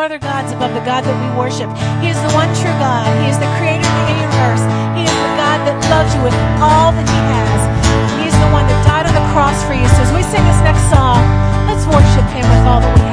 other gods above the God that we worship. He is the one true God. He is the creator of the universe. He is the God that loves you with all that He has. He is the one that died on the cross for you. So as we sing this next song, let's worship Him with all that we have.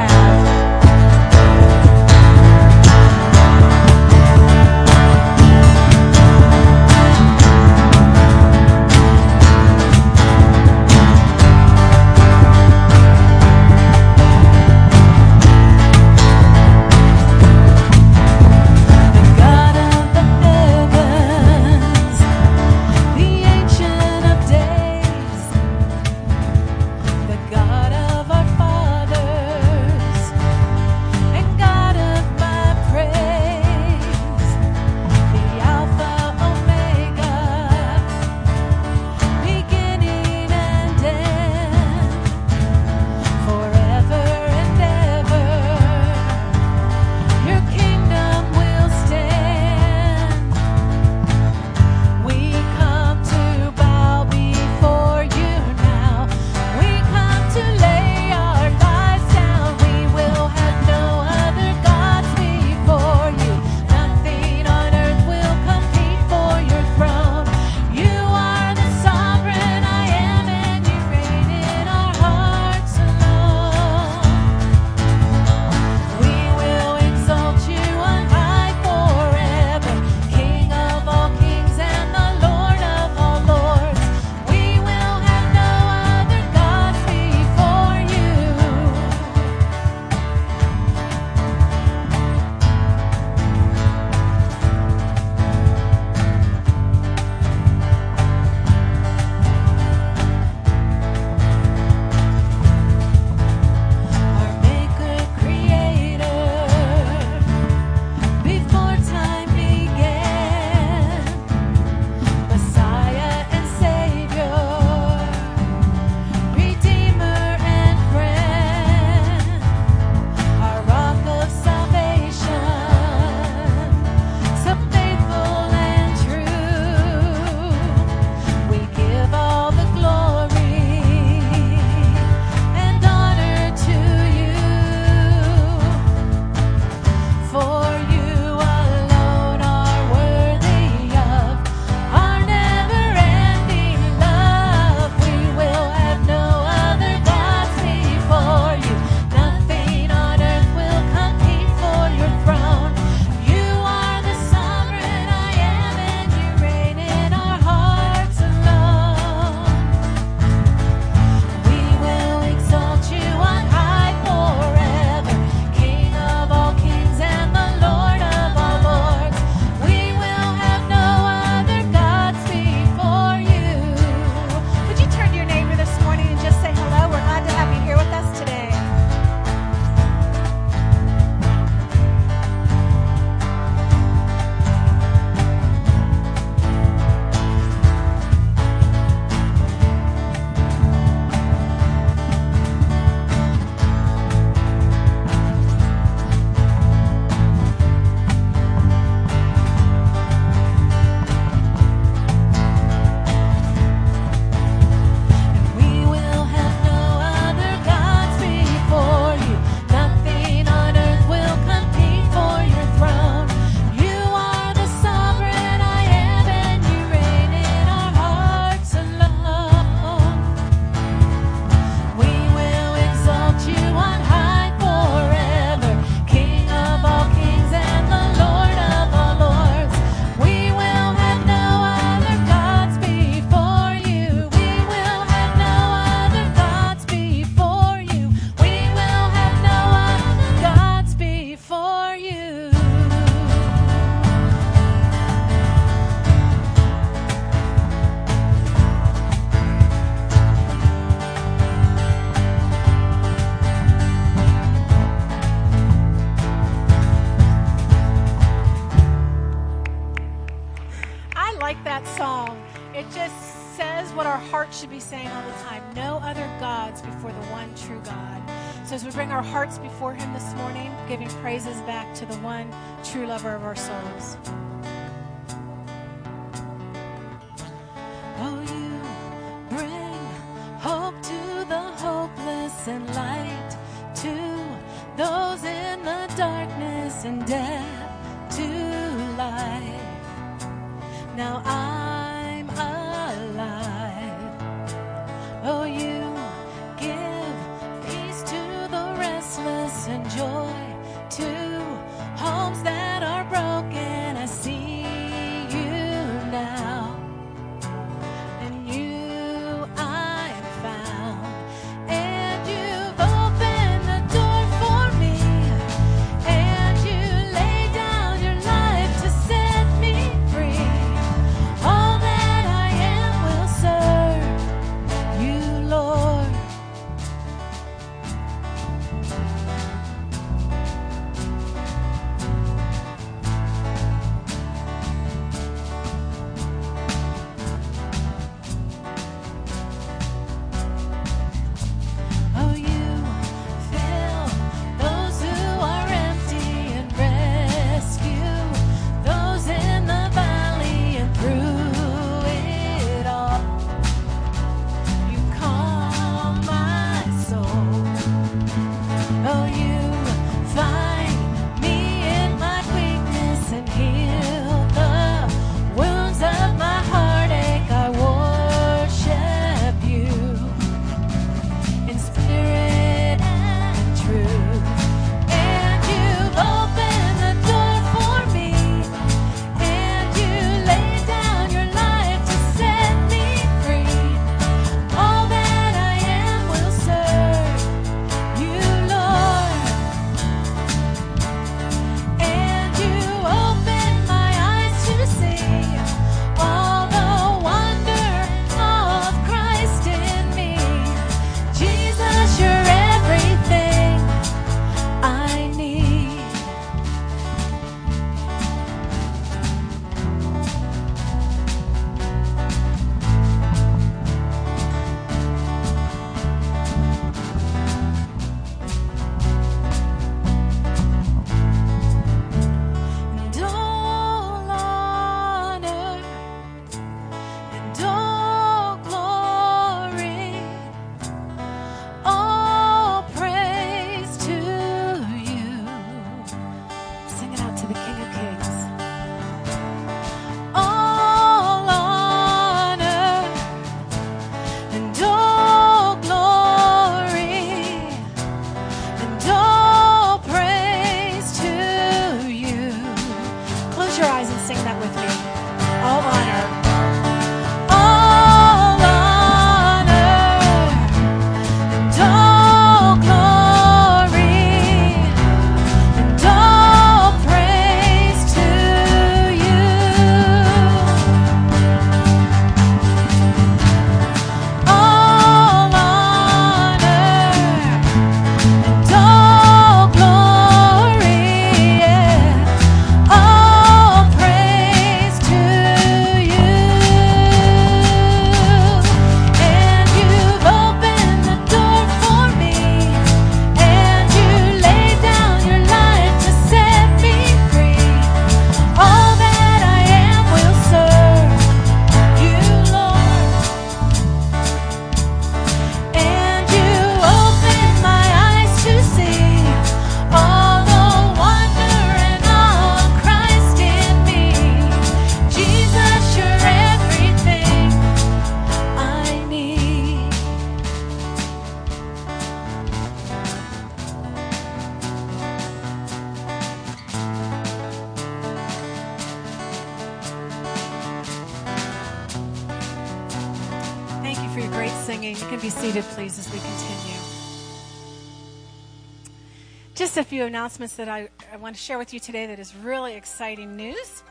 announcements that I, I want to share with you today that is really exciting news.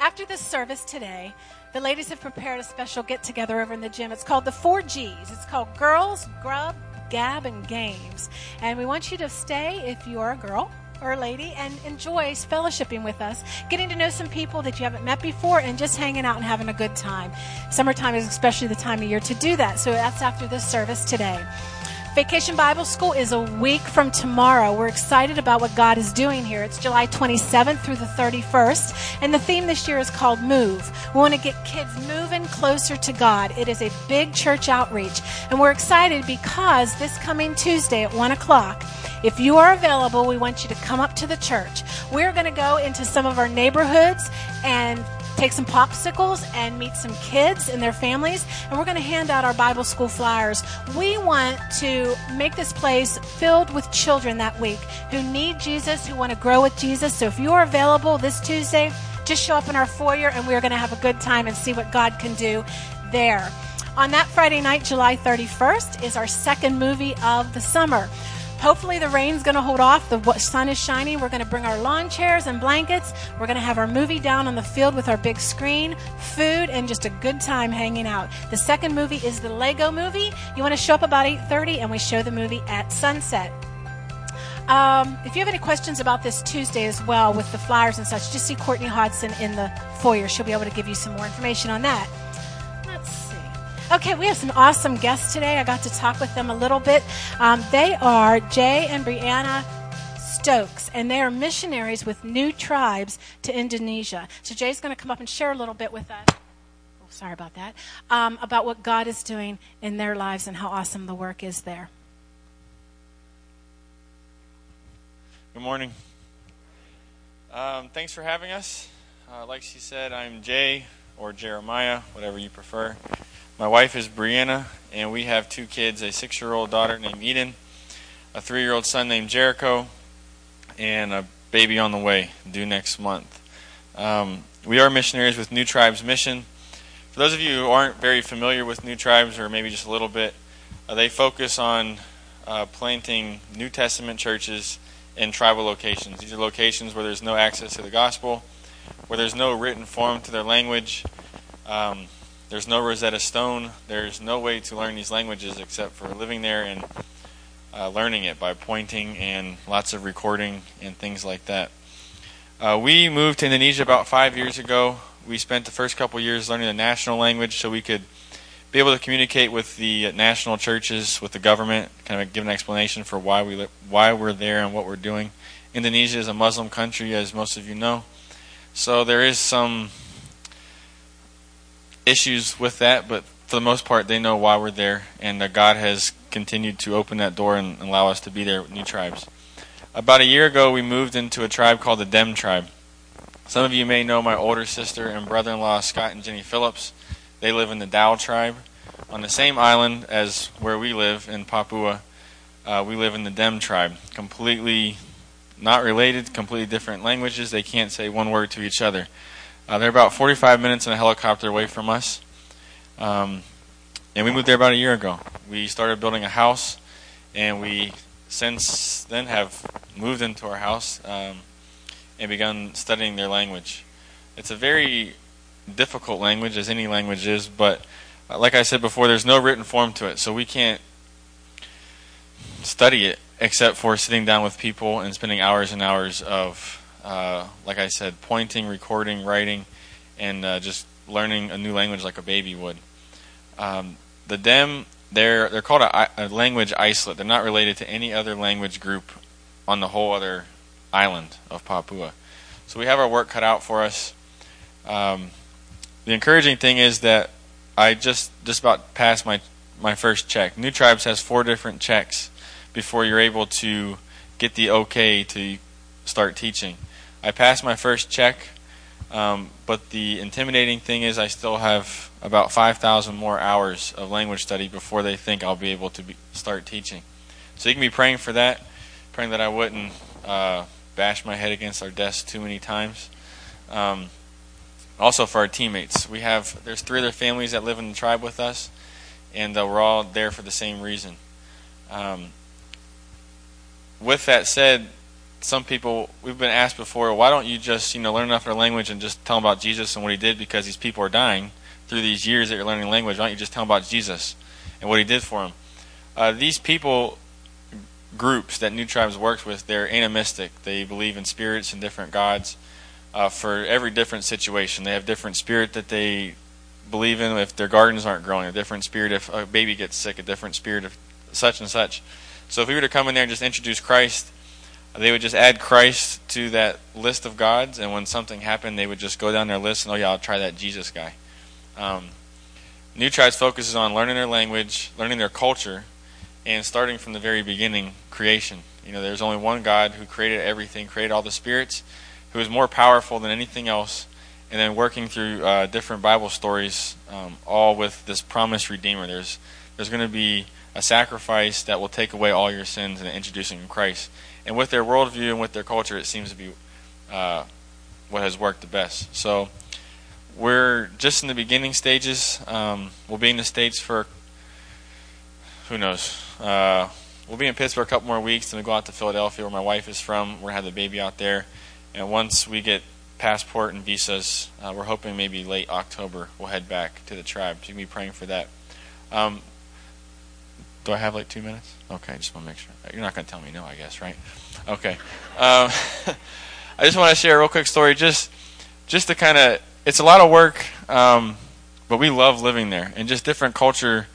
After this service today, the ladies have prepared a special get together over in the gym. It's called the 4Gs. It's called Girls, Grub, Gab, and Games. And we want you to stay if you are a girl or a lady and enjoy fellowshipping with us, getting to know some people that you haven't met before, and just hanging out and having a good time. Summertime is especially the time of year to do that. So that's after this service today. Vacation Bible School is a week from tomorrow. We're excited about what God is doing here. It's July 27th through the 31st, and the theme this year is called Move. We want to get kids moving closer to God. It is a big church outreach, and we're excited because this coming Tuesday at 1 o'clock, if you are available, we want you to come up to the church. We're going to go into some of our neighborhoods and take some popsicles and meet some kids and their families, and we're going to hand out our Bible school flyers. We want to make this place filled with children that week who need Jesus, who want to grow with Jesus. So if you're available this Tuesday, just show up in our foyer and we're going to have a good time and see what God can do there. On that Friday night, July 31st, is our second movie of the summer. Hopefully, the rain's going to hold off. The sun is shining. We're going to bring our lawn chairs and blankets. We're going to have our movie down on the field with our big screen, food, and just a good time hanging out. The second movie is the Lego movie. You want to show up about 8:30, and we show the movie at sunset. Um, if you have any questions about this Tuesday as well with the flyers and such, just see Courtney Hodson in the foyer. She'll be able to give you some more information on that. Okay, we have some awesome guests today. I got to talk with them a little bit. Um, they are Jay and Brianna Stokes, and they are missionaries with new tribes to Indonesia. So Jay's going to come up and share a little bit with us. Oh, sorry about that. Um, about what God is doing in their lives and how awesome the work is there. Good morning. Um, thanks for having us. Uh, like she said, I'm Jay or Jeremiah, whatever you prefer. My wife is Brianna, and we have two kids a six year old daughter named Eden, a three year old son named Jericho, and a baby on the way, due next month. Um, we are missionaries with New Tribes Mission. For those of you who aren't very familiar with New Tribes, or maybe just a little bit, uh, they focus on uh, planting New Testament churches in tribal locations. These are locations where there's no access to the gospel, where there's no written form to their language. Um, there's no Rosetta Stone. There's no way to learn these languages except for living there and uh, learning it by pointing and lots of recording and things like that. Uh, we moved to Indonesia about five years ago. We spent the first couple years learning the national language so we could be able to communicate with the national churches, with the government, kind of give an explanation for why we li- why we're there and what we're doing. Indonesia is a Muslim country, as most of you know, so there is some issues with that, but for the most part, they know why we're there, and uh, God has continued to open that door and allow us to be there with new tribes. About a year ago, we moved into a tribe called the Dem tribe. Some of you may know my older sister and brother-in-law Scott and Jenny Phillips. They live in the Dow tribe on the same island as where we live in Papua. Uh, we live in the Dem tribe, completely not related, completely different languages. They can't say one word to each other. Uh, they're about 45 minutes in a helicopter away from us. Um, and we moved there about a year ago. We started building a house, and we since then have moved into our house um, and begun studying their language. It's a very difficult language, as any language is, but uh, like I said before, there's no written form to it, so we can't study it except for sitting down with people and spending hours and hours of, uh, like I said, pointing, recording, writing, and uh, just learning a new language like a baby would. Um, the Dem, they're they're called a, a language isolate. They're not related to any other language group on the whole other island of Papua. So we have our work cut out for us. Um, the encouraging thing is that I just just about passed my my first check. New Tribes has four different checks before you're able to get the okay to start teaching. I passed my first check, um, but the intimidating thing is I still have about 5,000 more hours of language study before they think I'll be able to be, start teaching. So you can be praying for that, praying that I wouldn't uh, bash my head against our desk too many times. Um, also for our teammates, we have there's three other families that live in the tribe with us, and uh, we're all there for the same reason. Um, with that said, some people we've been asked before, why don't you just you know learn their language and just tell them about Jesus and what He did because these people are dying through these years that you're learning language. Why don't you just tell them about Jesus and what He did for them? Uh, these people groups that New Tribes works with, they're animistic. They believe in spirits and different gods uh, for every different situation. They have different spirit that they believe in if their gardens aren't growing, a different spirit if a baby gets sick, a different spirit if such and such. So if we were to come in there and just introduce Christ, they would just add Christ to that list of gods, and when something happened, they would just go down their list and, oh yeah, I'll try that Jesus guy. Um, New Tribes focuses on learning their language, learning their culture, and starting from the very beginning, creation. You know, there's only one God who created everything, created all the spirits, who is more powerful than anything else, and then working through uh, different Bible stories, um, all with this promised Redeemer. There's there's going to be a sacrifice that will take away all your sins and introducing Christ. And with their worldview and with their culture, it seems to be uh, what has worked the best. So we're just in the beginning stages. Um, we'll be in the States for, who knows, uh, we'll be in Pittsburgh a couple more weeks, then we go out to Philadelphia, where my wife is from. We're to have the baby out there. And once we get passport and visas, uh, we're hoping maybe late October we'll head back to the tribe. So you can be praying for that. Um, do I have like two minutes? Okay, just want to make sure. You're not going to tell me no, I guess, right? Okay. Um, I just want to share a real quick story, just just to kind of. It's a lot of work, um, but we love living there, and just different culture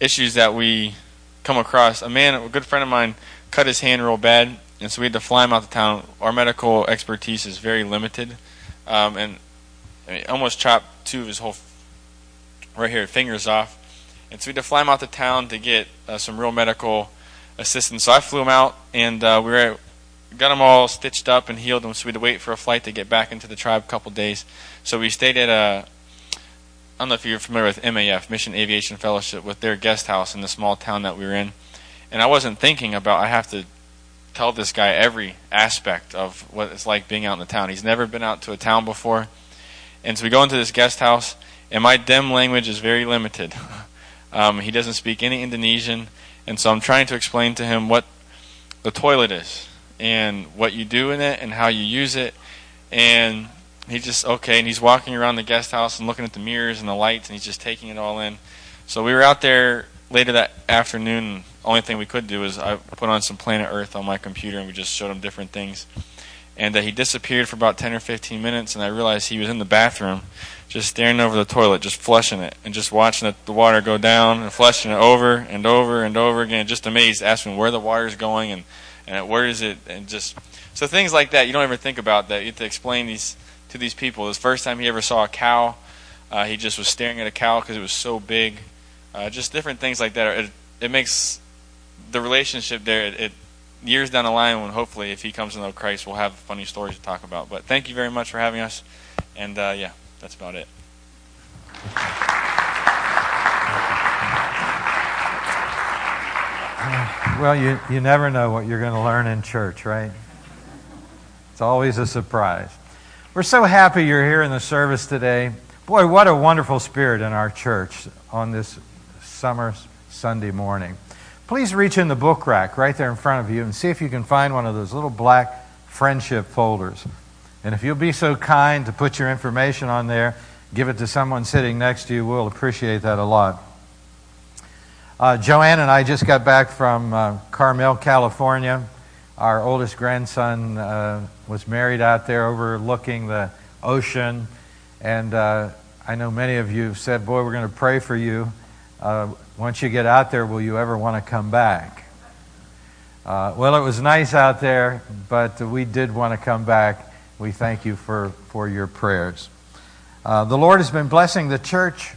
issues that we come across. A man, a good friend of mine, cut his hand real bad, and so we had to fly him out to town. Our medical expertise is very limited, um, and I mean, almost chopped two of his whole right here fingers off. And so we had to fly him out to town to get uh, some real medical assistance. So I flew him out, and uh, we were got him all stitched up and healed him. So we had to wait for a flight to get back into the tribe a couple days. So we stayed at a I don't know if you're familiar with MAF, Mission Aviation Fellowship, with their guest house in the small town that we were in. And I wasn't thinking about I have to tell this guy every aspect of what it's like being out in the town. He's never been out to a town before. And so we go into this guest house, and my Dem language is very limited. Um, he doesn't speak any Indonesian, and so I'm trying to explain to him what the toilet is and what you do in it and how you use it. And he just okay, and he's walking around the guest house and looking at the mirrors and the lights, and he's just taking it all in. So we were out there later that afternoon. Only thing we could do is I put on some Planet Earth on my computer, and we just showed him different things. And that he disappeared for about 10 or 15 minutes, and I realized he was in the bathroom just staring over the toilet, just flushing it, and just watching the water go down and flushing it over and over and over again. Just amazed, asking where the water's going and and where is it, and just so things like that you don't ever think about that. You have to explain these to these people. The first time he ever saw a cow, uh, he just was staring at a cow because it was so big. Uh, just different things like that. It, it makes the relationship there. It, it years down the line, when hopefully if he comes to know Christ, we'll have funny stories to talk about. But thank you very much for having us, and uh, yeah. That's about it. Well, you, you never know what you're going to learn in church, right? It's always a surprise. We're so happy you're here in the service today. Boy, what a wonderful spirit in our church on this summer Sunday morning. Please reach in the book rack right there in front of you and see if you can find one of those little black friendship folders. And if you'll be so kind to put your information on there, give it to someone sitting next to you, we'll appreciate that a lot. Uh, Joanne and I just got back from uh, Carmel, California. Our oldest grandson uh, was married out there overlooking the ocean. And uh, I know many of you have said, Boy, we're going to pray for you. Uh, once you get out there, will you ever want to come back? Uh, well, it was nice out there, but we did want to come back we thank you for, for your prayers. Uh, the Lord has been blessing the church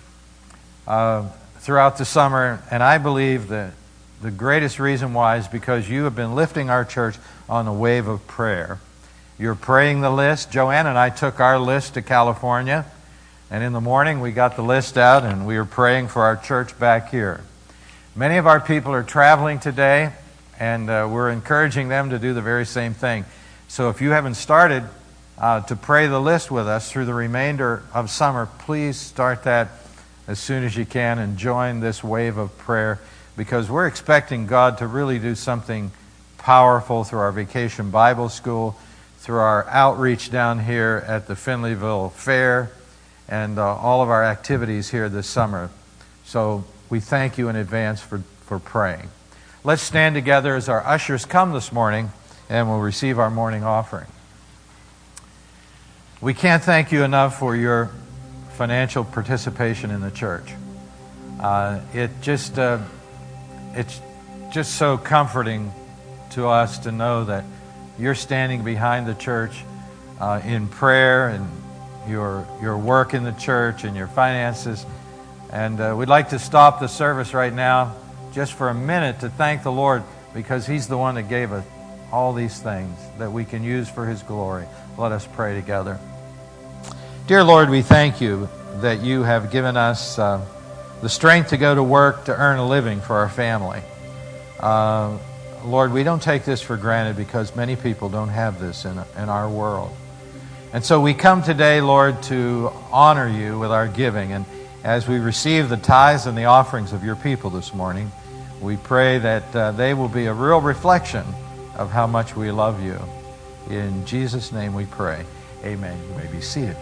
uh, throughout the summer, and I believe that the greatest reason why is because you have been lifting our church on a wave of prayer. You're praying the list. Joanne and I took our list to California, and in the morning we got the list out and we were praying for our church back here. Many of our people are traveling today, and uh, we're encouraging them to do the very same thing. So if you haven't started uh, to pray the list with us through the remainder of summer, please start that as soon as you can and join this wave of prayer because we're expecting God to really do something powerful through our vacation Bible school, through our outreach down here at the Finleyville Fair, and uh, all of our activities here this summer. So we thank you in advance for, for praying. Let's stand together as our ushers come this morning and we'll receive our morning offering. We can't thank you enough for your financial participation in the church. Uh, it just uh, it's just so comforting to us to know that you're standing behind the church uh, in prayer and your, your work in the church and your finances. And uh, we'd like to stop the service right now just for a minute to thank the Lord because He's the one that gave us all these things that we can use for His glory. Let us pray together. Dear Lord, we thank you that you have given us uh, the strength to go to work to earn a living for our family. Uh, Lord, we don't take this for granted because many people don't have this in, in our world. And so we come today, Lord, to honor you with our giving. And as we receive the tithes and the offerings of your people this morning, we pray that uh, they will be a real reflection of how much we love you. In Jesus' name we pray. Amen. You may be seated.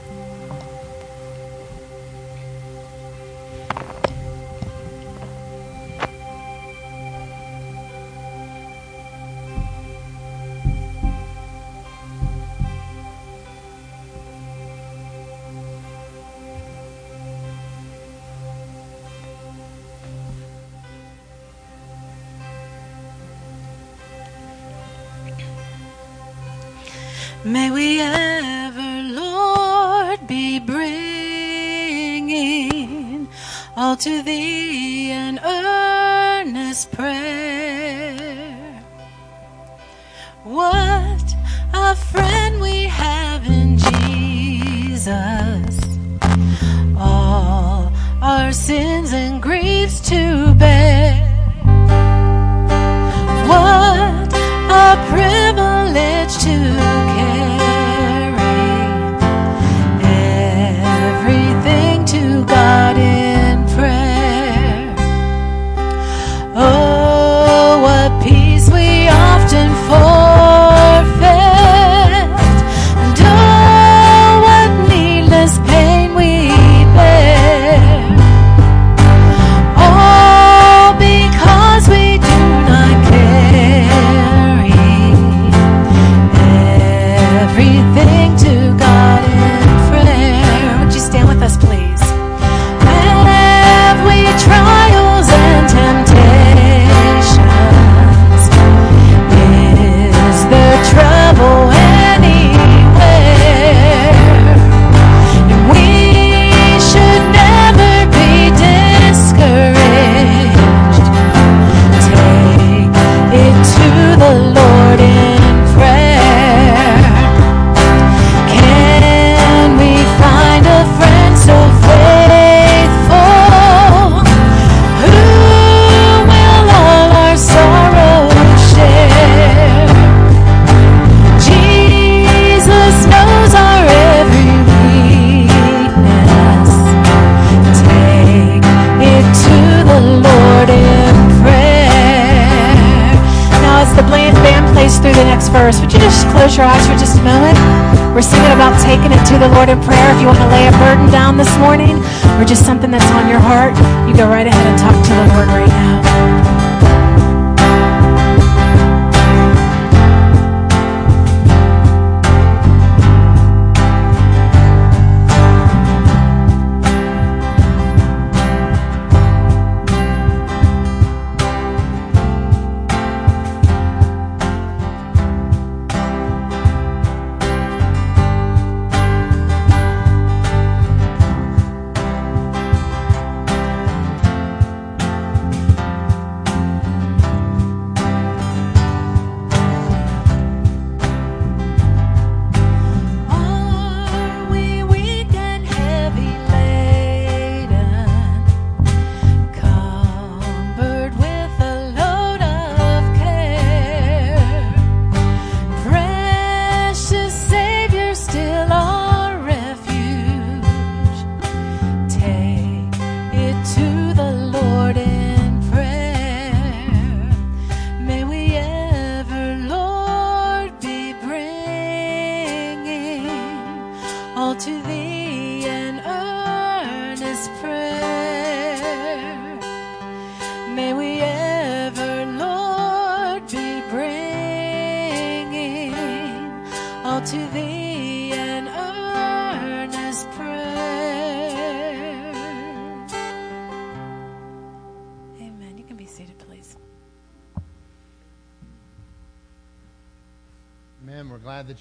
To thee an earnest prayer. What a friend we have in Jesus. All our sins and griefs to bear. What a privilege to carry verse, would you just close your eyes for just a moment? We're singing about taking it to the Lord in prayer. If you want to lay a burden down this morning or just something that's on your heart, you go right ahead and talk to the Lord right now.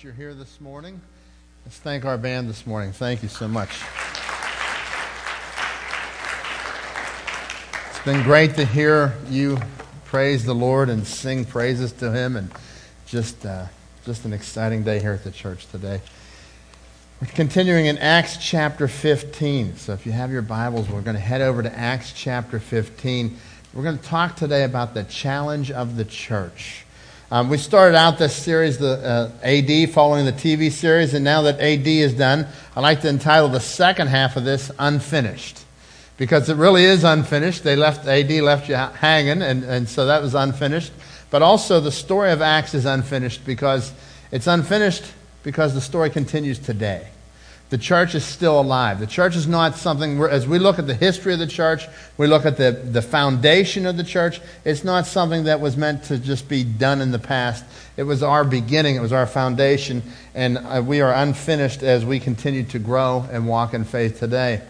You're here this morning. Let's thank our band this morning. Thank you so much. It's been great to hear you praise the Lord and sing praises to Him, and just, uh, just an exciting day here at the church today. We're continuing in Acts chapter 15. So if you have your Bibles, we're going to head over to Acts chapter 15. We're going to talk today about the challenge of the church. Um, we started out this series, the uh, AD, following the TV series, and now that AD is done, I'd like to entitle the second half of this Unfinished. Because it really is unfinished. They left, AD left you hanging, and, and so that was unfinished. But also, the story of Acts is unfinished because it's unfinished because the story continues today the church is still alive. The church is not something, as we look at the history of the church, we look at the, the foundation of the church, it's not something that was meant to just be done in the past. It was our beginning, it was our foundation, and uh, we are unfinished as we continue to grow and walk in faith today.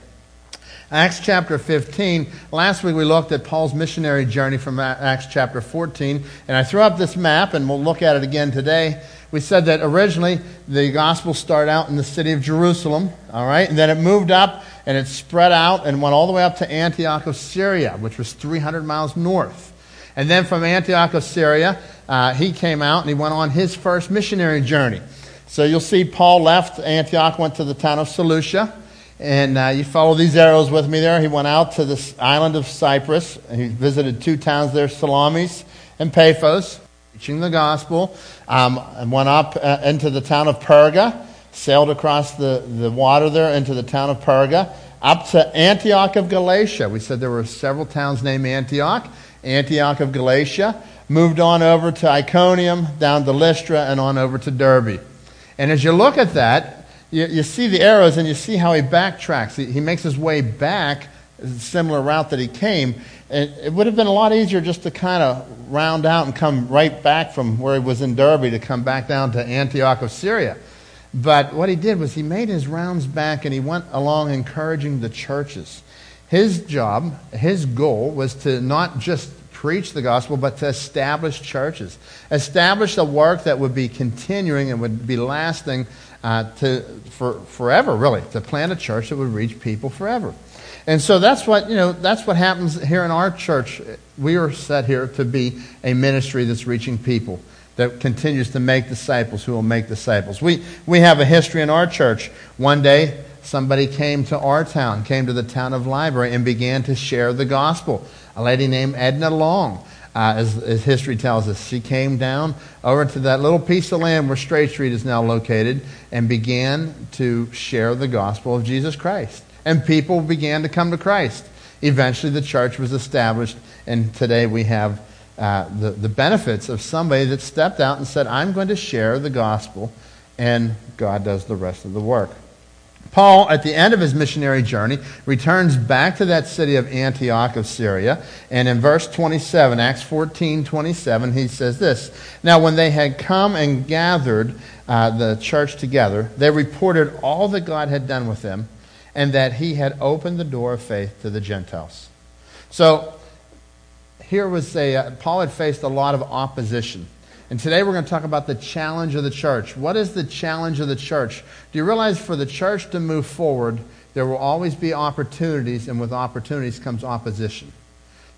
Acts chapter 15. Last week we looked at Paul's missionary journey from Acts chapter 14, and I threw up this map, and we'll look at it again today we said that originally the gospel started out in the city of Jerusalem, all right, and then it moved up and it spread out and went all the way up to Antioch of Syria, which was 300 miles north. And then from Antioch of Syria, uh, he came out and he went on his first missionary journey. So you'll see Paul left Antioch, went to the town of Seleucia. And uh, you follow these arrows with me there. He went out to this island of Cyprus. He visited two towns there, Salamis and Paphos preaching the gospel, um, and went up uh, into the town of Perga, sailed across the, the water there into the town of Perga, up to Antioch of Galatia. We said there were several towns named Antioch. Antioch of Galatia, moved on over to Iconium, down to Lystra, and on over to Derbe. And as you look at that, you, you see the arrows and you see how he backtracks. He, he makes his way back, similar route that he came. And it would have been a lot easier just to kind of round out and come right back from where he was in Derbe to come back down to Antioch of Syria. But what he did was he made his rounds back and he went along encouraging the churches. His job, his goal was to not just preach the gospel, but to establish churches. Establish a work that would be continuing and would be lasting uh, to, for, forever, really, to plant a church that would reach people forever. And so that's what, you know, that's what happens here in our church. We are set here to be a ministry that's reaching people, that continues to make disciples who will make disciples. We, we have a history in our church. One day, somebody came to our town, came to the town of Library, and began to share the gospel. A lady named Edna Long. Uh, as, as, history tells us. She came down over to that little piece of land where Straight Street is now located and began to share the gospel of Jesus Christ and people began to come to Christ. Eventually, the church was established, and today we have uh, the, the benefits of somebody that stepped out and said, I'm going to share the gospel, and God does the rest of the work. Paul, at the end of his missionary journey, returns back to that city of Antioch of Syria. And in verse 27, Acts 14 27, he says this Now, when they had come and gathered uh, the church together, they reported all that God had done with them and that he had opened the door of faith to the Gentiles. So here was a, uh, Paul had faced a lot of opposition. And today we're going to talk about the challenge of the church. What is the challenge of the church? Do you realize for the church to move forward, there will always be opportunities, and with opportunities comes opposition.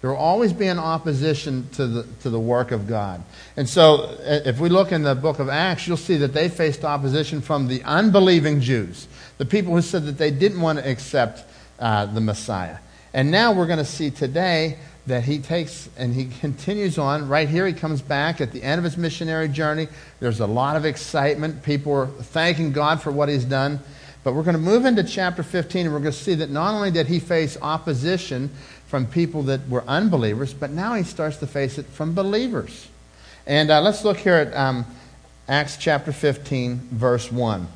There will always be an opposition to the, to the work of God. And so, if we look in the book of Acts, you'll see that they faced opposition from the unbelieving Jews, the people who said that they didn't want to accept uh, the Messiah. And now we're going to see today that he takes and he continues on. Right here, he comes back at the end of his missionary journey. There's a lot of excitement. People are thanking God for what he's done. But we're going to move into chapter 15, and we're going to see that not only did he face opposition from people that were unbelievers, but now he starts to face it from believers. And uh, let's look here at um, Acts chapter 15, verse 1.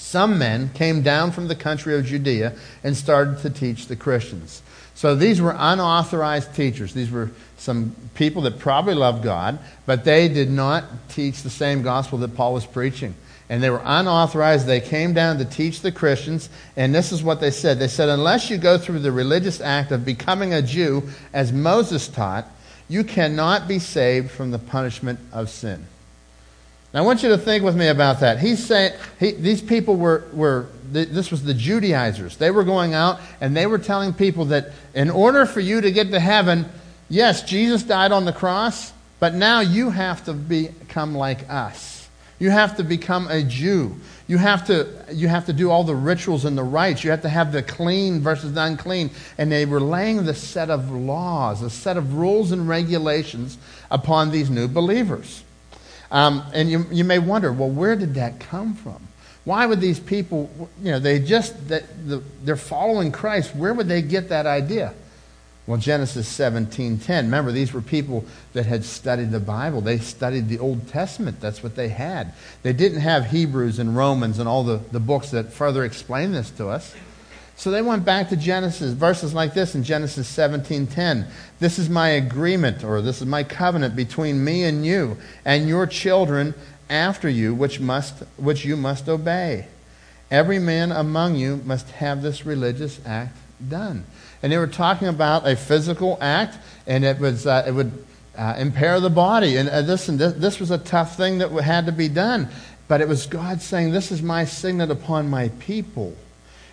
Some men came down from the country of Judea and started to teach the Christians. So these were unauthorized teachers. These were some people that probably loved God, but they did not teach the same gospel that Paul was preaching and they were unauthorized. They came down to teach the Christians, and this is what they said. They said, Unless you go through the religious act of becoming a Jew, as Moses taught, you cannot be saved from the punishment of sin. Now, I want you to think with me about that. He's saying he, these people were, were th- this was the Judaizers. They were going out and they were telling people that in order for you to get to heaven, yes, Jesus died on the cross, but now you have to become like us. You have to become a Jew. You have to, you have to do all the rituals and the rites. You have to have the clean versus the unclean. And they were laying the set of laws, a set of rules and regulations upon these new believers. Um, and you, you may wonder, well, where did that come from? Why would these people, you know, they just, that the, they're following Christ. Where would they get that idea? Well, Genesis 17:10. Remember, these were people that had studied the Bible. They studied the Old Testament. That's what they had. They didn't have Hebrews and Romans and all the, the books that further explain this to us. So they went back to Genesis, verses like this in Genesis 17:10. This is my agreement or this is my covenant between me and you and your children after you which must which you must obey. Every man among you must have this religious act done. And they were talking about a physical act and it was uh, it would uh, impair the body and uh, this and this, this was a tough thing that had to be done. But it was God saying, "This is my signet upon my people."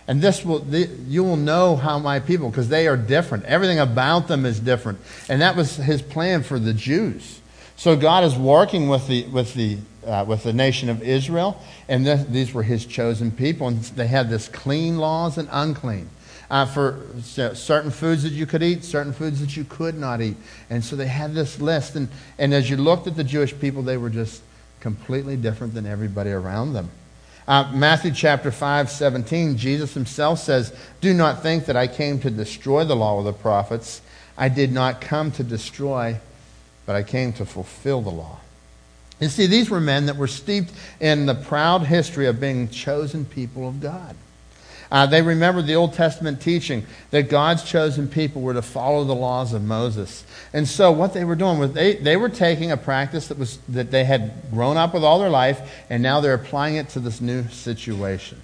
And this will, you will know how my people, because they are different. Everything about them is different. And that was his plan for the Jews. So God is working with the, with the, uh, with the nation of Israel, and these were his chosen people. And they had this clean laws and unclean. Uh, for certain foods that you could eat, certain foods that you could not eat. And so they had this list. And, and as you looked at the Jewish people, they were just completely different than everybody around them. Uh, Matthew chapter 5, 17, Jesus himself says, Do not think that I came to destroy the law of the prophets. I did not come to destroy, but I came to fulfill the law. You see, these were men that were steeped in the proud history of being chosen people of God. Uh, they remembered the Old Testament teaching that God's chosen people were to follow the laws of Moses. And so what they were doing was they, they were taking a practice that, was, that they had grown up with all their life, and now they're applying it to this new situation.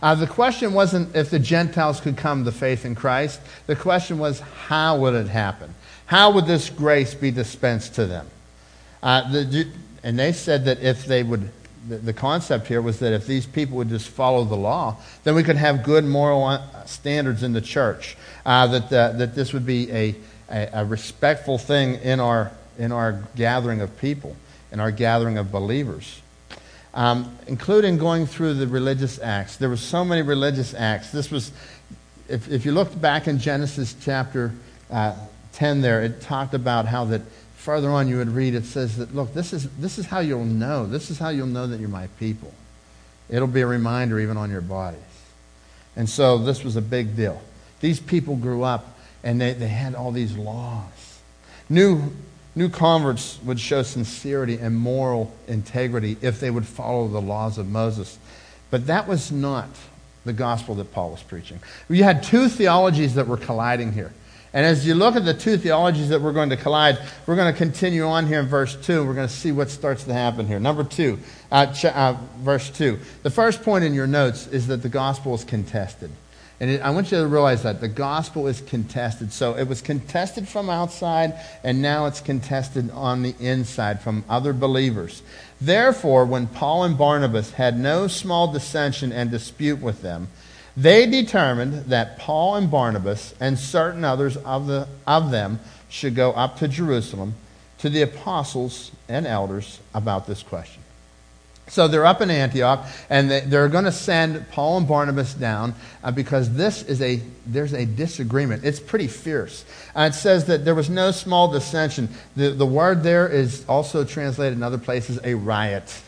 Uh, the question wasn't if the Gentiles could come to faith in Christ. The question was, how would it happen? How would this grace be dispensed to them? Uh, the, and they said that if they would the, the concept here was that if these people would just follow the law, then we could have good moral uh, standards in the church. Uh, that, uh, that this would be a, a, a, respectful thing in our, in our gathering of people, in our gathering of believers. Um, including going through the religious acts. There were so many religious acts. This was, if, if you looked back in Genesis chapter uh, 10 there, it talked about how that further on you would read, it says that, look, this is, this is how you'll know. This is how you'll know that you're my people. It'll be a reminder even on your bodies. And so this was a big deal. These people grew up and they, they had all these laws. New, new converts would show sincerity and moral integrity if they would follow the laws of Moses. But that was not the gospel that Paul was preaching. You had two theologies that were colliding here. And as you look at the two theologies that we're going to collide, we're going to continue on here in verse 2. We're going to see what starts to happen here. Number 2, uh, ch- uh, verse 2. The first point in your notes is that the gospel is contested. And it, I want you to realize that the gospel is contested. So it was contested from outside, and now it's contested on the inside from other believers. Therefore, when Paul and Barnabas had no small dissension and dispute with them, they determined that Paul and Barnabas and certain others of, the, of them should go up to Jerusalem to the apostles and elders about this question. So they're up in Antioch, and they, are going to send Paul and Barnabas down uh, because this is a there's a disagreement. It's pretty fierce. Uh, it says that there was no small dissension. The, the word there is also translated in other places a riot.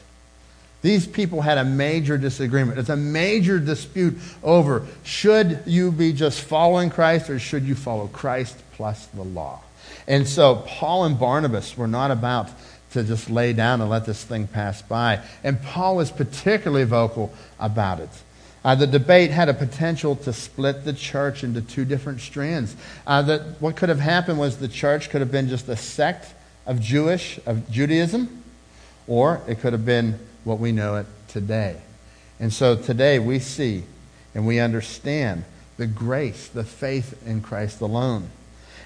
These people had a major disagreement. It's a major dispute over should you be just following Christ or should you follow Christ plus the law? And so Paul and Barnabas were not about to just lay down and let this thing pass by. And Paul was particularly vocal about it. Uh, the debate had a potential to split the church into two different strands. Uh, that what could have happened was the church could have been just a sect of Jewish of Judaism, or it could have been what we know it today. And so today we see and we understand the grace, the faith in Christ alone.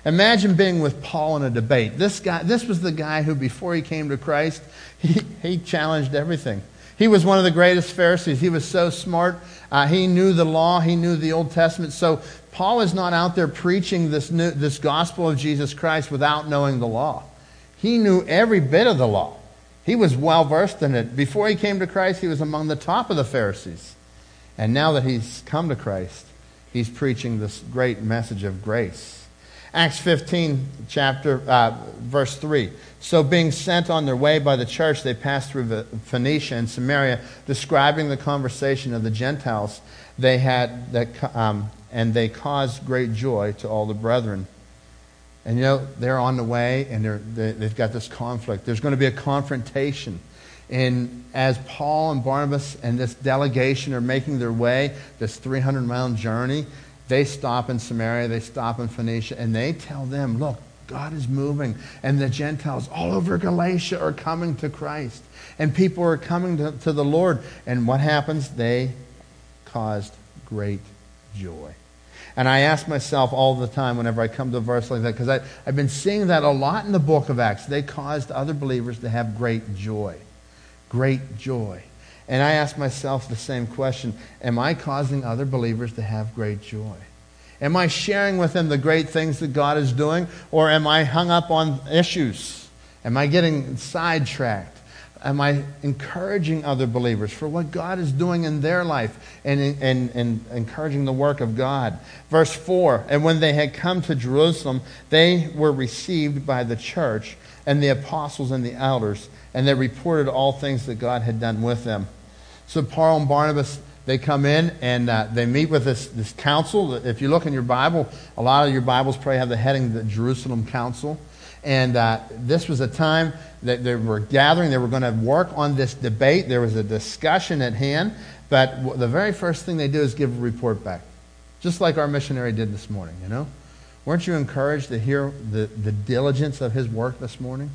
Imagine being with Paul in a debate. This guy, this was the guy who, before he came to Christ, he, he challenged everything. He was one of the greatest Pharisees. He was so smart. Uh, he knew the law. He knew the Old Testament. So Paul is not out there preaching this, new, this gospel of Jesus Christ without knowing the law. He knew every bit of the law. He was well versed in it. Before he came to Christ, he was among the top of the Pharisees. And now that he's come to Christ, he's preaching this great message of grace. Acts 15, chapter, uh, verse 3. So, being sent on their way by the church, they passed through Phoenicia and Samaria, describing the conversation of the Gentiles they had, that, um, and they caused great joy to all the brethren. And you know, they're on the way and they're, they, they've got this conflict. There's going to be a confrontation. And as Paul and Barnabas and this delegation are making their way, this 300 mile journey, they stop in Samaria, they stop in Phoenicia, and they tell them, look, God is moving. And the Gentiles all over Galatia are coming to Christ. And people are coming to, to the Lord. And what happens? They caused great joy. And I ask myself all the time whenever I come to a verse like that, because I've been seeing that a lot in the book of Acts. They caused other believers to have great joy. Great joy. And I ask myself the same question Am I causing other believers to have great joy? Am I sharing with them the great things that God is doing? Or am I hung up on issues? Am I getting sidetracked? Am I encouraging other believers for what God is doing in their life and, and, and encouraging the work of God? Verse 4 And when they had come to Jerusalem, they were received by the church and the apostles and the elders, and they reported all things that God had done with them. So Paul and Barnabas, they come in and uh, they meet with this, this council. If you look in your Bible, a lot of your Bibles probably have the heading the Jerusalem Council. And uh, this was a time that they were gathering. They were going to work on this debate. There was a discussion at hand. But the very first thing they do is give a report back, just like our missionary did this morning, you know? Weren't you encouraged to hear the, the diligence of his work this morning?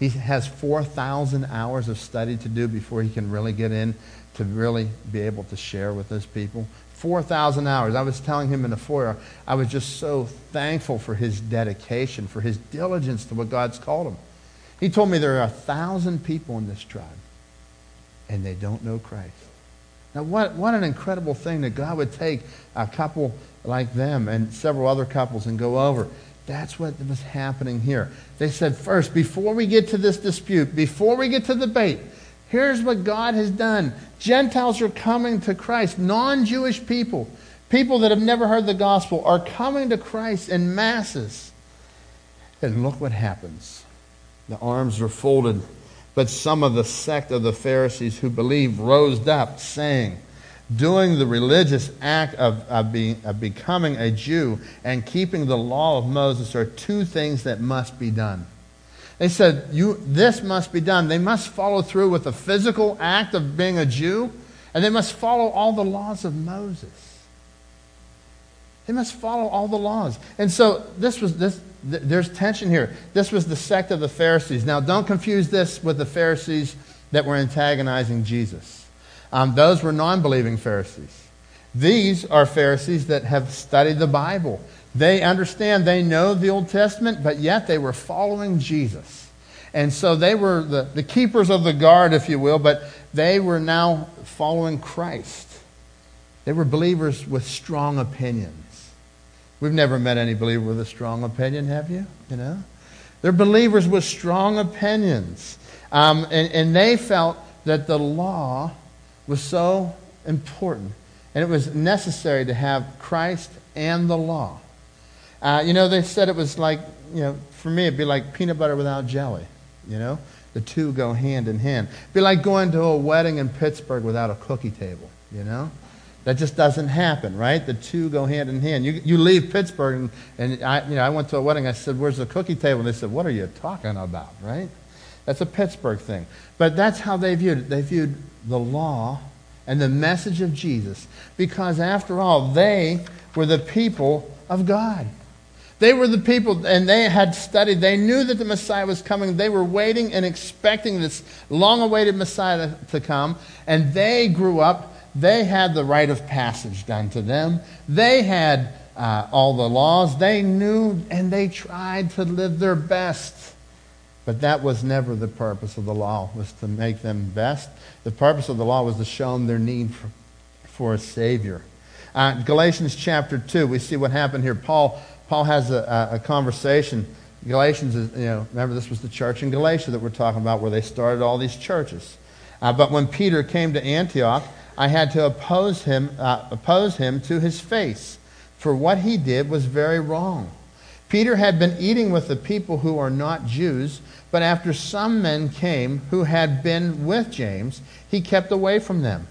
He has 4,000 hours of study to do before he can really get in to really be able to share with those people. 4,000 hours. I was telling him in the foyer, I was just so thankful for his dedication, for his diligence to what God's called him. He told me there are a thousand people in this tribe, and they don't know Christ. Now, what, what an incredible thing that God would take a couple like them and several other couples and go over. That's what was happening here. They said, first, before we get to this dispute, before we get to the debate, Here's what God has done Gentiles are coming to Christ, non Jewish people, people that have never heard the gospel, are coming to Christ in masses. And look what happens. The arms are folded, but some of the sect of the Pharisees who believed rose up, saying, Doing the religious act of, of, being, of becoming a Jew and keeping the law of Moses are two things that must be done. They said, you, This must be done. They must follow through with the physical act of being a Jew, and they must follow all the laws of Moses. They must follow all the laws. And so this was this th- there's tension here. This was the sect of the Pharisees. Now don't confuse this with the Pharisees that were antagonizing Jesus. Um, those were non-believing Pharisees. These are Pharisees that have studied the Bible. They understand, they know the Old Testament, but yet they were following Jesus. And so they were the, the keepers of the guard, if you will, but they were now following Christ. They were believers with strong opinions. We've never met any believer with a strong opinion, have you? You know? They're believers with strong opinions. Um, and, and they felt that the law was so important and it was necessary to have Christ and the law. Uh, you know, they said it was like, you know, for me, it'd be like peanut butter without jelly. You know, the two go hand in hand. It'd be like going to a wedding in Pittsburgh without a cookie table. You know, that just doesn't happen, right? The two go hand in hand. You, you leave Pittsburgh, and, and I, you know, I went to a wedding. I said, "Where's the cookie table?" And they said, "What are you talking about?" Right? That's a Pittsburgh thing. But that's how they viewed it. They viewed the law and the message of Jesus because, after all, they were the people of God. They were the people, and they had studied. They knew that the Messiah was coming. They were waiting and expecting this long awaited Messiah to come. And they grew up they had the rite of passage done to them. They had uh, all the laws. They knew and they tried to live their best. But that was never the purpose of the law, was to make them best. The purpose of the law was to show them their need for, for a Savior. Uh, Galatians chapter 2, we see what happened here. Paul, Paul has a, a conversation. Galatians is, you know, remember this was the church in Galatia that we're talking about where they started all these churches. Uh, but when Peter came to Antioch, I had to oppose him, uh, oppose him to his face, for what he did was very wrong. Peter had been eating with the people who are not Jews, but after some men came who had been with James, he kept away from them.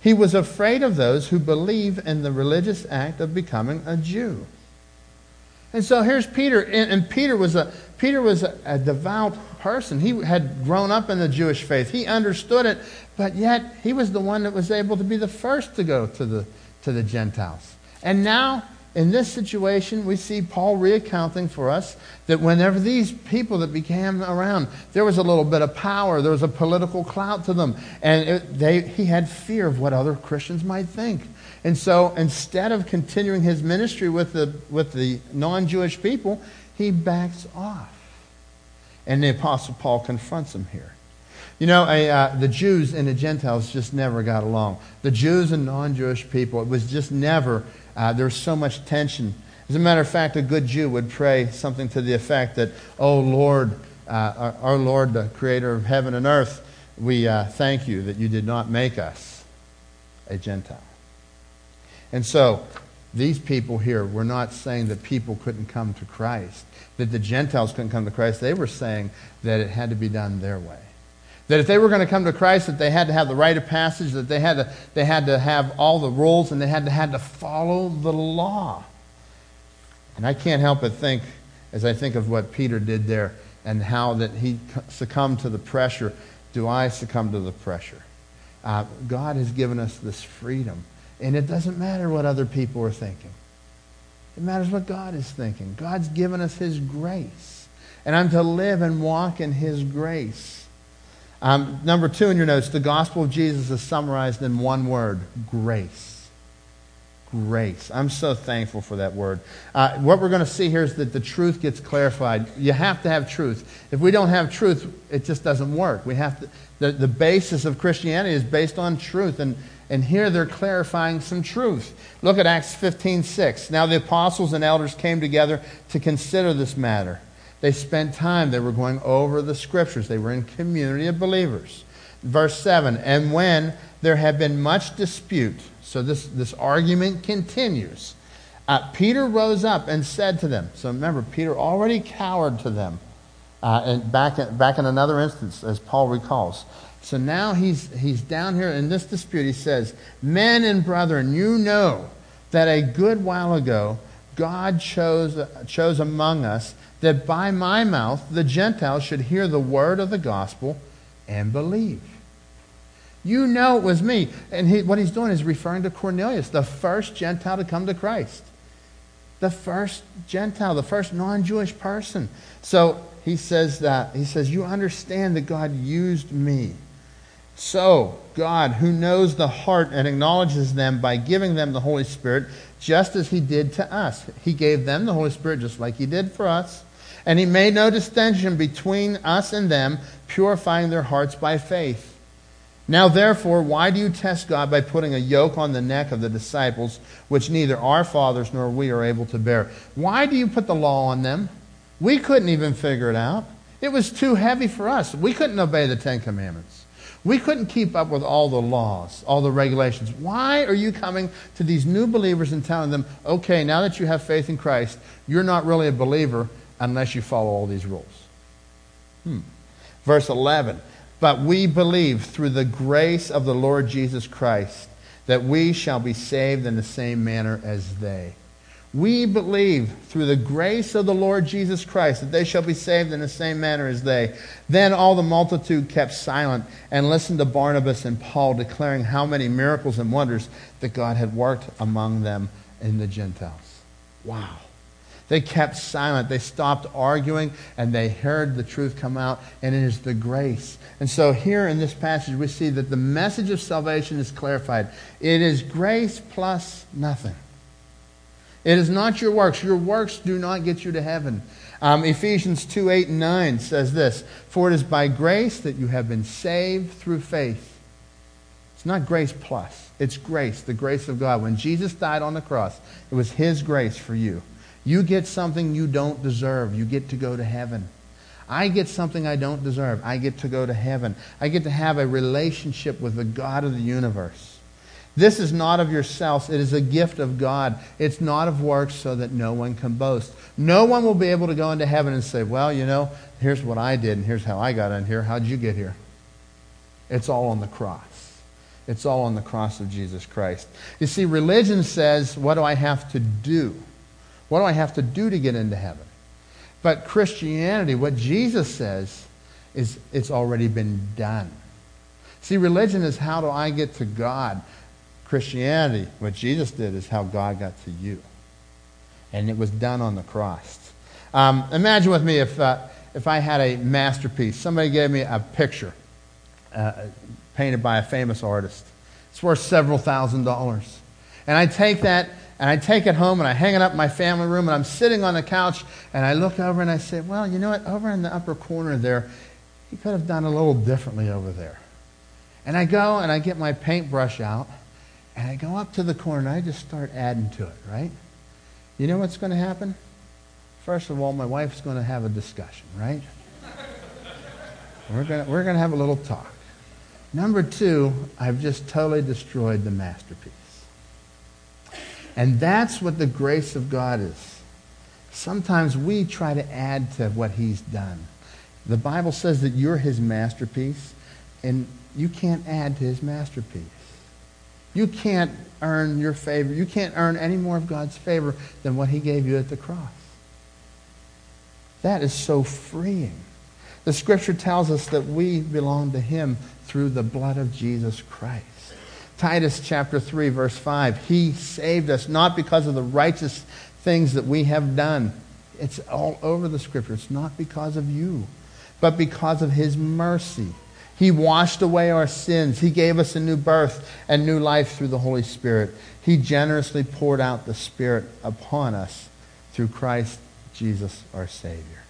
He was afraid of those who believe in the religious act of becoming a Jew. And so here's Peter, and, and Peter was a Peter was a, a devout person. He had grown up in the Jewish faith. He understood it, but yet he was the one that was able to be the first to go to the to the Gentiles. And now in this situation, we see Paul reaccounting for us that whenever these people that became around, there was a little bit of power, there was a political clout to them, and it, they, he had fear of what other Christians might think. And so instead of continuing his ministry with the, with the non Jewish people, he backs off. And the Apostle Paul confronts him here. You know, a, uh, the Jews and the Gentiles just never got along. The Jews and non Jewish people, it was just never, uh, there was so much tension. As a matter of fact, a good Jew would pray something to the effect that, Oh Lord, uh, our, our, Lord, the creator of heaven and earth, we uh, thank you that you did not make us a Gentile. And so, these people here were not saying that people couldn't come to Christ, that the Gentiles couldn't come to Christ. They were saying that it had to be done their way. That if they were going to come to Christ, that they had to have the rite of passage, that they had to, they had to have all the rules, and they had to, had to follow the law. And I can't help but think, as I think of what Peter did there and how that he succumbed to the pressure, do I succumb to the pressure? Uh, God has given us this freedom and it doesn't matter what other people are thinking. It matters what God is thinking. God's given us His grace. And I'm to live and walk in His grace. Um, number two in your notes, the gospel of Jesus is summarized in one word grace. Grace. I'm so thankful for that word. Uh, what we're going to see here is that the truth gets clarified. You have to have truth. If we don't have truth, it just doesn't work. We have to, the, the basis of Christianity is based on truth. And, and here they're clarifying some truth. Look at Acts 15 6. Now the apostles and elders came together to consider this matter. They spent time, they were going over the scriptures, they were in community of believers. Verse 7 And when there had been much dispute, so this, this argument continues, uh, Peter rose up and said to them, so remember, Peter already cowered to them. Uh, and back, back in another instance, as Paul recalls. So now he's, he's down here in this dispute. He says, Men and brethren, you know that a good while ago God chose, chose among us that by my mouth the Gentiles should hear the word of the gospel and believe. You know it was me. And he, what he's doing is referring to Cornelius, the first Gentile to come to Christ. The first Gentile, the first non Jewish person. So he says that. He says, You understand that God used me so, God, who knows the heart and acknowledges them by giving them the Holy Spirit, just as He did to us. He gave them the Holy Spirit just like He did for us. And He made no distinction between us and them, purifying their hearts by faith. Now, therefore, why do you test God by putting a yoke on the neck of the disciples, which neither our fathers nor we are able to bear? Why do you put the law on them? We couldn't even figure it out. It was too heavy for us. We couldn't obey the Ten Commandments. We couldn't keep up with all the laws, all the regulations. Why are you coming to these new believers and telling them, okay, now that you have faith in Christ, you're not really a believer unless you follow all these rules? Hmm. Verse 11 But we believe through the grace of the Lord Jesus Christ that we shall be saved in the same manner as they. We believe through the grace of the Lord Jesus Christ that they shall be saved in the same manner as they. Then all the multitude kept silent and listened to Barnabas and Paul declaring how many miracles and wonders that God had worked among them in the Gentiles. Wow. They kept silent. They stopped arguing and they heard the truth come out, and it is the grace. And so, here in this passage, we see that the message of salvation is clarified. It is grace plus nothing. It is not your works. Your works do not get you to heaven. Um, Ephesians 2 8 and 9 says this For it is by grace that you have been saved through faith. It's not grace plus, it's grace, the grace of God. When Jesus died on the cross, it was His grace for you. You get something you don't deserve, you get to go to heaven. I get something I don't deserve. I get to go to heaven. I get to have a relationship with the God of the universe. This is not of yourselves. It is a gift of God. It's not of works so that no one can boast. No one will be able to go into heaven and say, well, you know, here's what I did and here's how I got in here. How'd you get here? It's all on the cross. It's all on the cross of Jesus Christ. You see, religion says, what do I have to do? What do I have to do to get into heaven? But Christianity, what Jesus says, is it's already been done. See, religion is how do I get to God? Christianity, what Jesus did, is how God got to you. And it was done on the cross. Um, imagine with me if, uh, if I had a masterpiece. Somebody gave me a picture uh, painted by a famous artist. It's worth several thousand dollars. And I take that and I take it home and I hang it up in my family room and I'm sitting on the couch and I look over and I say, well, you know what? Over in the upper corner there, he could have done a little differently over there. And I go and I get my paintbrush out and I go up to the corner and I just start adding to it, right? You know what's going to happen? First of all, my wife's going to have a discussion, right? we're going we're to have a little talk. Number two, I've just totally destroyed the masterpiece. And that's what the grace of God is. Sometimes we try to add to what he's done. The Bible says that you're his masterpiece, and you can't add to his masterpiece. You can't earn your favor. You can't earn any more of God's favor than what he gave you at the cross. That is so freeing. The scripture tells us that we belong to him through the blood of Jesus Christ. Titus chapter 3 verse 5. He saved us not because of the righteous things that we have done. It's all over the scripture. It's not because of you, but because of his mercy. He washed away our sins. He gave us a new birth and new life through the Holy Spirit. He generously poured out the Spirit upon us through Christ Jesus our Savior.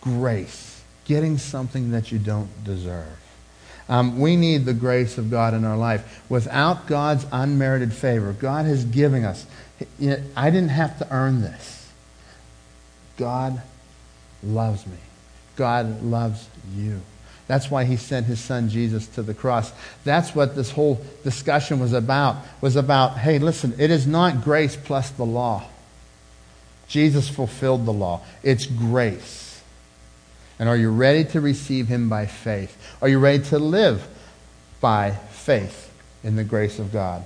Grace, getting something that you don't deserve. Um, we need the grace of God in our life. Without God's unmerited favor, God has given us. You know, I didn't have to earn this. God loves me. God loves you. That's why he sent his son Jesus to the cross. That's what this whole discussion was about. Was about, hey, listen, it is not grace plus the law. Jesus fulfilled the law. It's grace. And are you ready to receive him by faith? Are you ready to live by faith in the grace of God?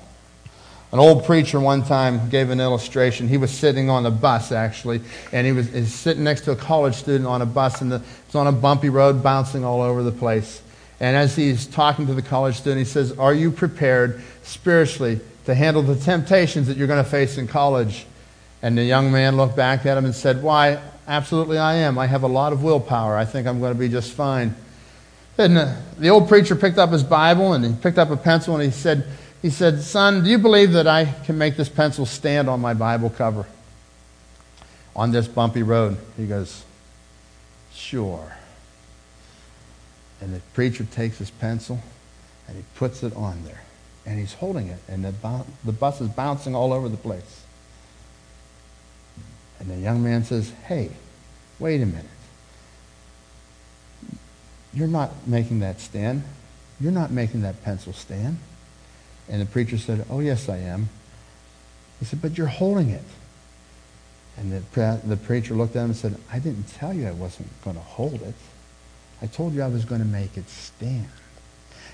An old preacher one time gave an illustration. He was sitting on a bus, actually, and he was, he was sitting next to a college student on a bus, and the, it's on a bumpy road, bouncing all over the place. And as he's talking to the college student, he says, Are you prepared spiritually to handle the temptations that you're going to face in college? And the young man looked back at him and said, Why, absolutely I am. I have a lot of willpower. I think I'm going to be just fine. And uh, the old preacher picked up his Bible and he picked up a pencil and he said, he said, Son, do you believe that I can make this pencil stand on my Bible cover on this bumpy road? He goes, Sure. And the preacher takes his pencil and he puts it on there. And he's holding it, and the, the bus is bouncing all over the place. And the young man says, Hey, wait a minute. You're not making that stand. You're not making that pencil stand. And the preacher said, Oh, yes, I am. He said, But you're holding it. And the, the preacher looked at him and said, I didn't tell you I wasn't going to hold it. I told you I was going to make it stand.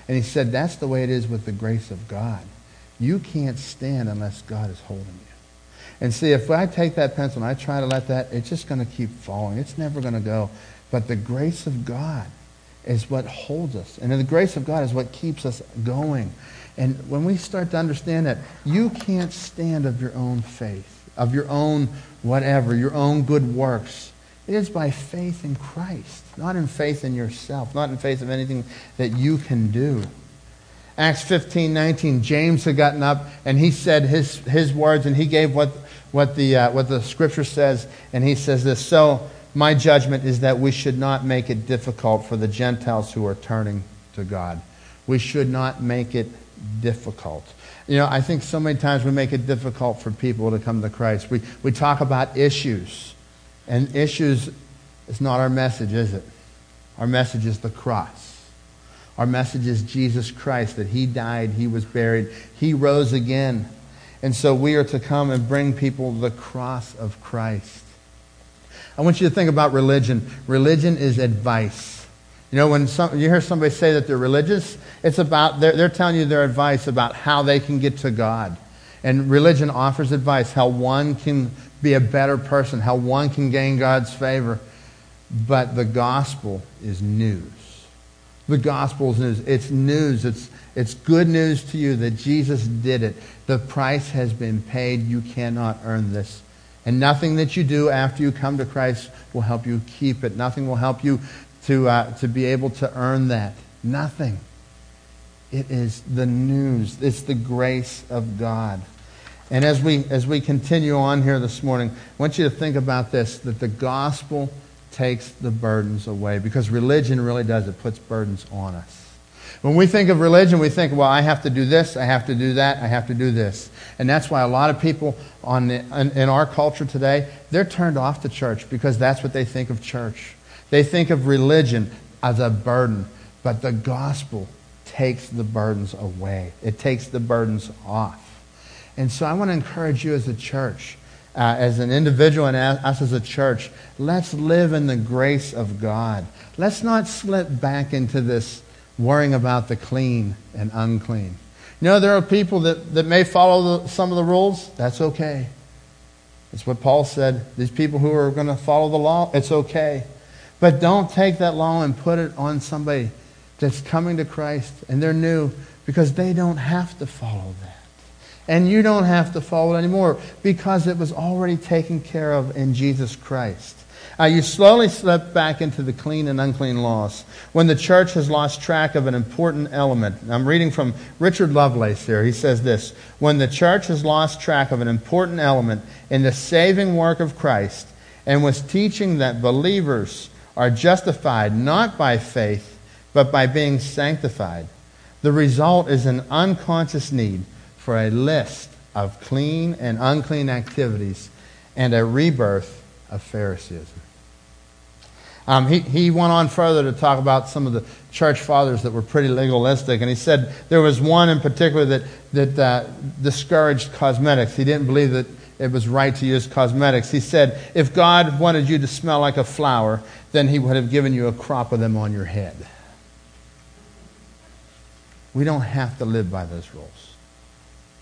And he said, That's the way it is with the grace of God. You can't stand unless God is holding you. And see, if I take that pencil and I try to let that, it's just going to keep falling. It's never going to go. But the grace of God is what holds us. And the grace of God is what keeps us going. And when we start to understand that, you can't stand of your own faith, of your own whatever, your own good works. It is by faith in Christ, not in faith in yourself, not in faith of anything that you can do. Acts 15, 19, James had gotten up and he said his, his words and he gave what, what, the, uh, what the scripture says. And he says this So, my judgment is that we should not make it difficult for the Gentiles who are turning to God. We should not make it difficult. You know, I think so many times we make it difficult for people to come to Christ. We, we talk about issues, and issues is not our message, is it? Our message is the cross. Our message is Jesus Christ, that He died, He was buried, He rose again. And so we are to come and bring people the cross of Christ. I want you to think about religion. Religion is advice. You know, when some, you hear somebody say that they're religious, it's about, they're, they're telling you their advice about how they can get to God. And religion offers advice how one can be a better person, how one can gain God's favor. But the gospel is news. The gospel is news. It's news. It's, it's good news to you that Jesus did it. The price has been paid. You cannot earn this. And nothing that you do after you come to Christ will help you keep it. Nothing will help you to, uh, to be able to earn that. Nothing. It is the news. It's the grace of God. And as we, as we continue on here this morning, I want you to think about this that the gospel takes the burdens away because religion really does. It puts burdens on us. When we think of religion, we think, well, I have to do this, I have to do that, I have to do this. And that's why a lot of people on the, in, in our culture today, they're turned off to church because that's what they think of church. They think of religion as a burden, but the gospel takes the burdens away. It takes the burdens off. And so I want to encourage you as a church, uh, as an individual and as, us as a church, let's live in the grace of God. Let's not slip back into this worrying about the clean and unclean. You know, there are people that, that may follow the, some of the rules. That's okay. That's what Paul said. These people who are going to follow the law, it's okay. But don't take that law and put it on somebody that's coming to Christ and they're new because they don't have to follow that. And you don't have to follow it anymore because it was already taken care of in Jesus Christ. Uh, you slowly slip back into the clean and unclean laws when the church has lost track of an important element. I'm reading from Richard Lovelace here. He says this When the church has lost track of an important element in the saving work of Christ and was teaching that believers are justified not by faith, but by being sanctified, the result is an unconscious need for a list of clean and unclean activities and a rebirth of Phariseeism. Um, he, he went on further to talk about some of the church fathers that were pretty legalistic, and he said there was one in particular that, that uh, discouraged cosmetics. He didn't believe that it was right to use cosmetics. He said, if God wanted you to smell like a flower, then he would have given you a crop of them on your head. We don't have to live by those rules.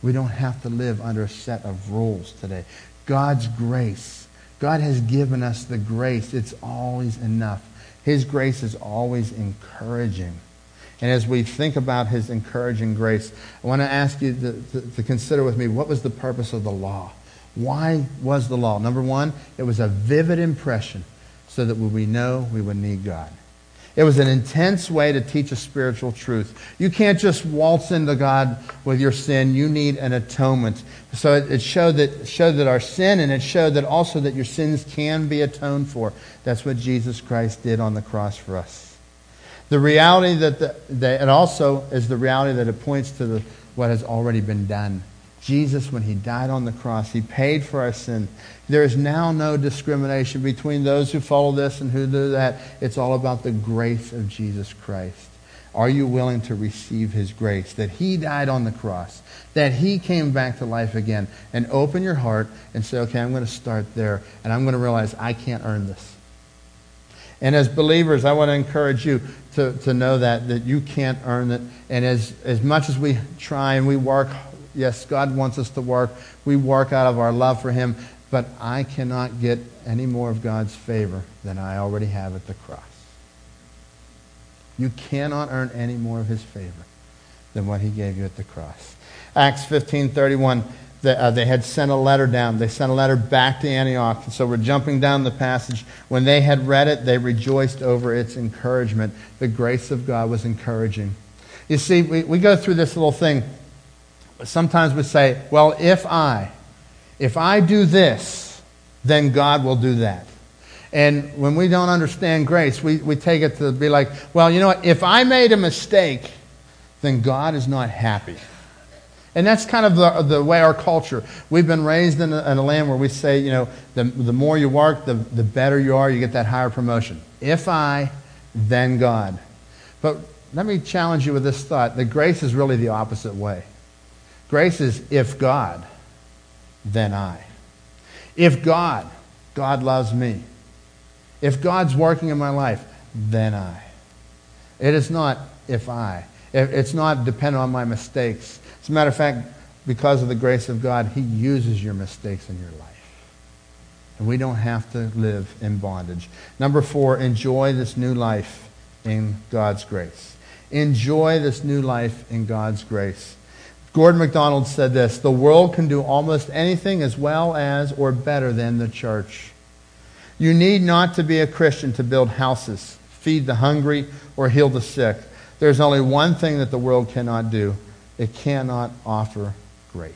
We don't have to live under a set of rules today. God's grace. God has given us the grace. It's always enough. His grace is always encouraging. And as we think about his encouraging grace, I want to ask you to, to, to, consider with me what was the purpose of the law? Why was the law? Number one, it was a vivid impression so that we know we would need God. It was an intense way to teach a spiritual truth. You can't just waltz into God with your sin. You need an atonement. So it, showed that, showed that our sin, and it showed that also that your sins can be atoned for. That's what Jesus Christ did on the cross for us. The reality that, the, that it also is the reality that it points to the, what has already been done. Jesus, when he died on the cross, he paid for our sin. There is now no discrimination between those who follow this and who do that. It's all about the grace of Jesus Christ. Are you willing to receive his grace? That he died on the cross, that he came back to life again, and open your heart and say, okay, I'm going to start there, and I'm going to realize I can't earn this. And as believers, I want to encourage you to, to know that, that you can't earn it. And as, as much as we try and we work Yes, God wants us to work. We work out of our love for Him, but I cannot get any more of God's favor than I already have at the cross. You cannot earn any more of His favor than what He gave you at the cross. Acts 15:31 they, uh, they had sent a letter down. They sent a letter back to Antioch. So we're jumping down the passage. When they had read it, they rejoiced over its encouragement. The grace of God was encouraging. You see, we, we go through this little thing. Sometimes we say, well, if I, if I do this, then God will do that. And when we don't understand grace, we, we take it to be like, well, you know what? If I made a mistake, then God is not happy. And that's kind of the, the way our culture. We've been raised in a, in a land where we say, you know, the, the more you work, the, the better you are, you get that higher promotion. If I, then God. But let me challenge you with this thought that grace is really the opposite way. Grace is if God, then I. If God, God loves me. If God's working in my life, then I. It is not if I. It's not dependent on my mistakes. As a matter of fact, because of the grace of God, He uses your mistakes in your life. And we don't have to live in bondage. Number four, enjoy this new life in God's grace. Enjoy this new life in God's grace. Gordon MacDonald said this The world can do almost anything as well as or better than the church. You need not to be a Christian to build houses, feed the hungry, or heal the sick. There's only one thing that the world cannot do it cannot offer grace.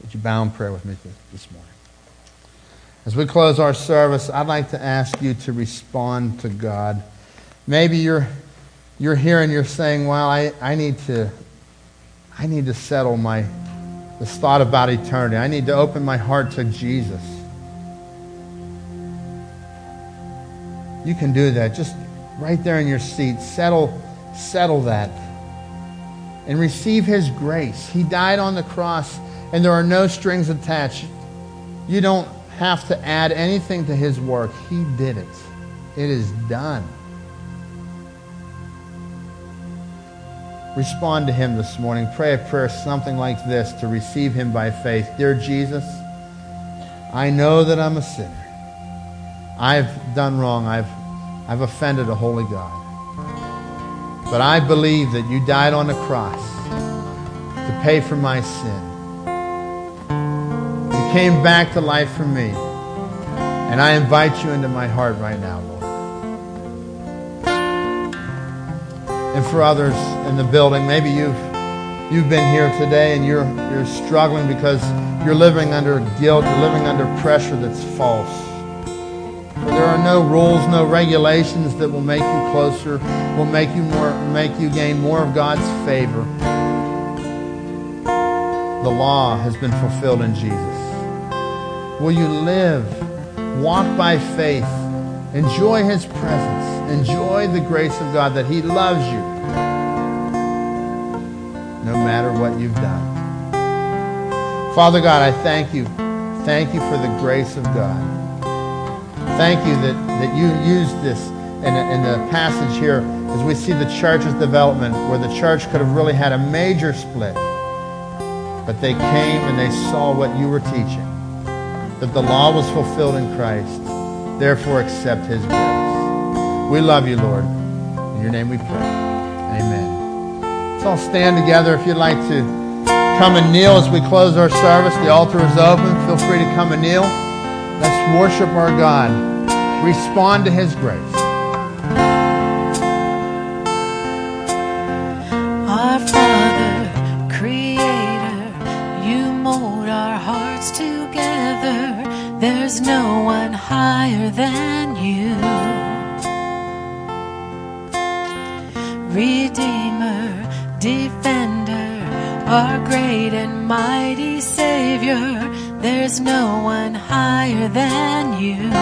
Would you bow in prayer with me this morning? As we close our service, I'd like to ask you to respond to God. Maybe you're, you're here and you're saying, Well, I, I, need to, I need to settle my this thought about eternity. I need to open my heart to Jesus. You can do that. Just right there in your seat. Settle, settle that. And receive his grace. He died on the cross, and there are no strings attached. You don't have to add anything to his work. He did it. It is done. Respond to him this morning. Pray a prayer something like this to receive him by faith. Dear Jesus, I know that I'm a sinner. I've done wrong. I've, I've offended a holy God. But I believe that you died on the cross to pay for my sin. You came back to life for me. And I invite you into my heart right now, And for others in the building, maybe you've you've been here today and you're you're struggling because you're living under guilt, you're living under pressure that's false. There are no rules, no regulations that will make you closer, will make you more make you gain more of God's favor. The law has been fulfilled in Jesus. Will you live, walk by faith, enjoy his presence, enjoy the grace of God that he loves you no matter what you've done. Father God, I thank you. Thank you for the grace of God. Thank you that, that you used this in, in the passage here as we see the church's development where the church could have really had a major split. But they came and they saw what you were teaching, that the law was fulfilled in Christ. Therefore, accept his grace. We love you, Lord. In your name we pray. Amen. Let's all stand together if you'd like to come and kneel as we close our service. The altar is open. Feel free to come and kneel. Let's worship our God. Respond to his grace. No one higher than you. Redeemer, Defender, our great and mighty Savior. There's no one higher than you.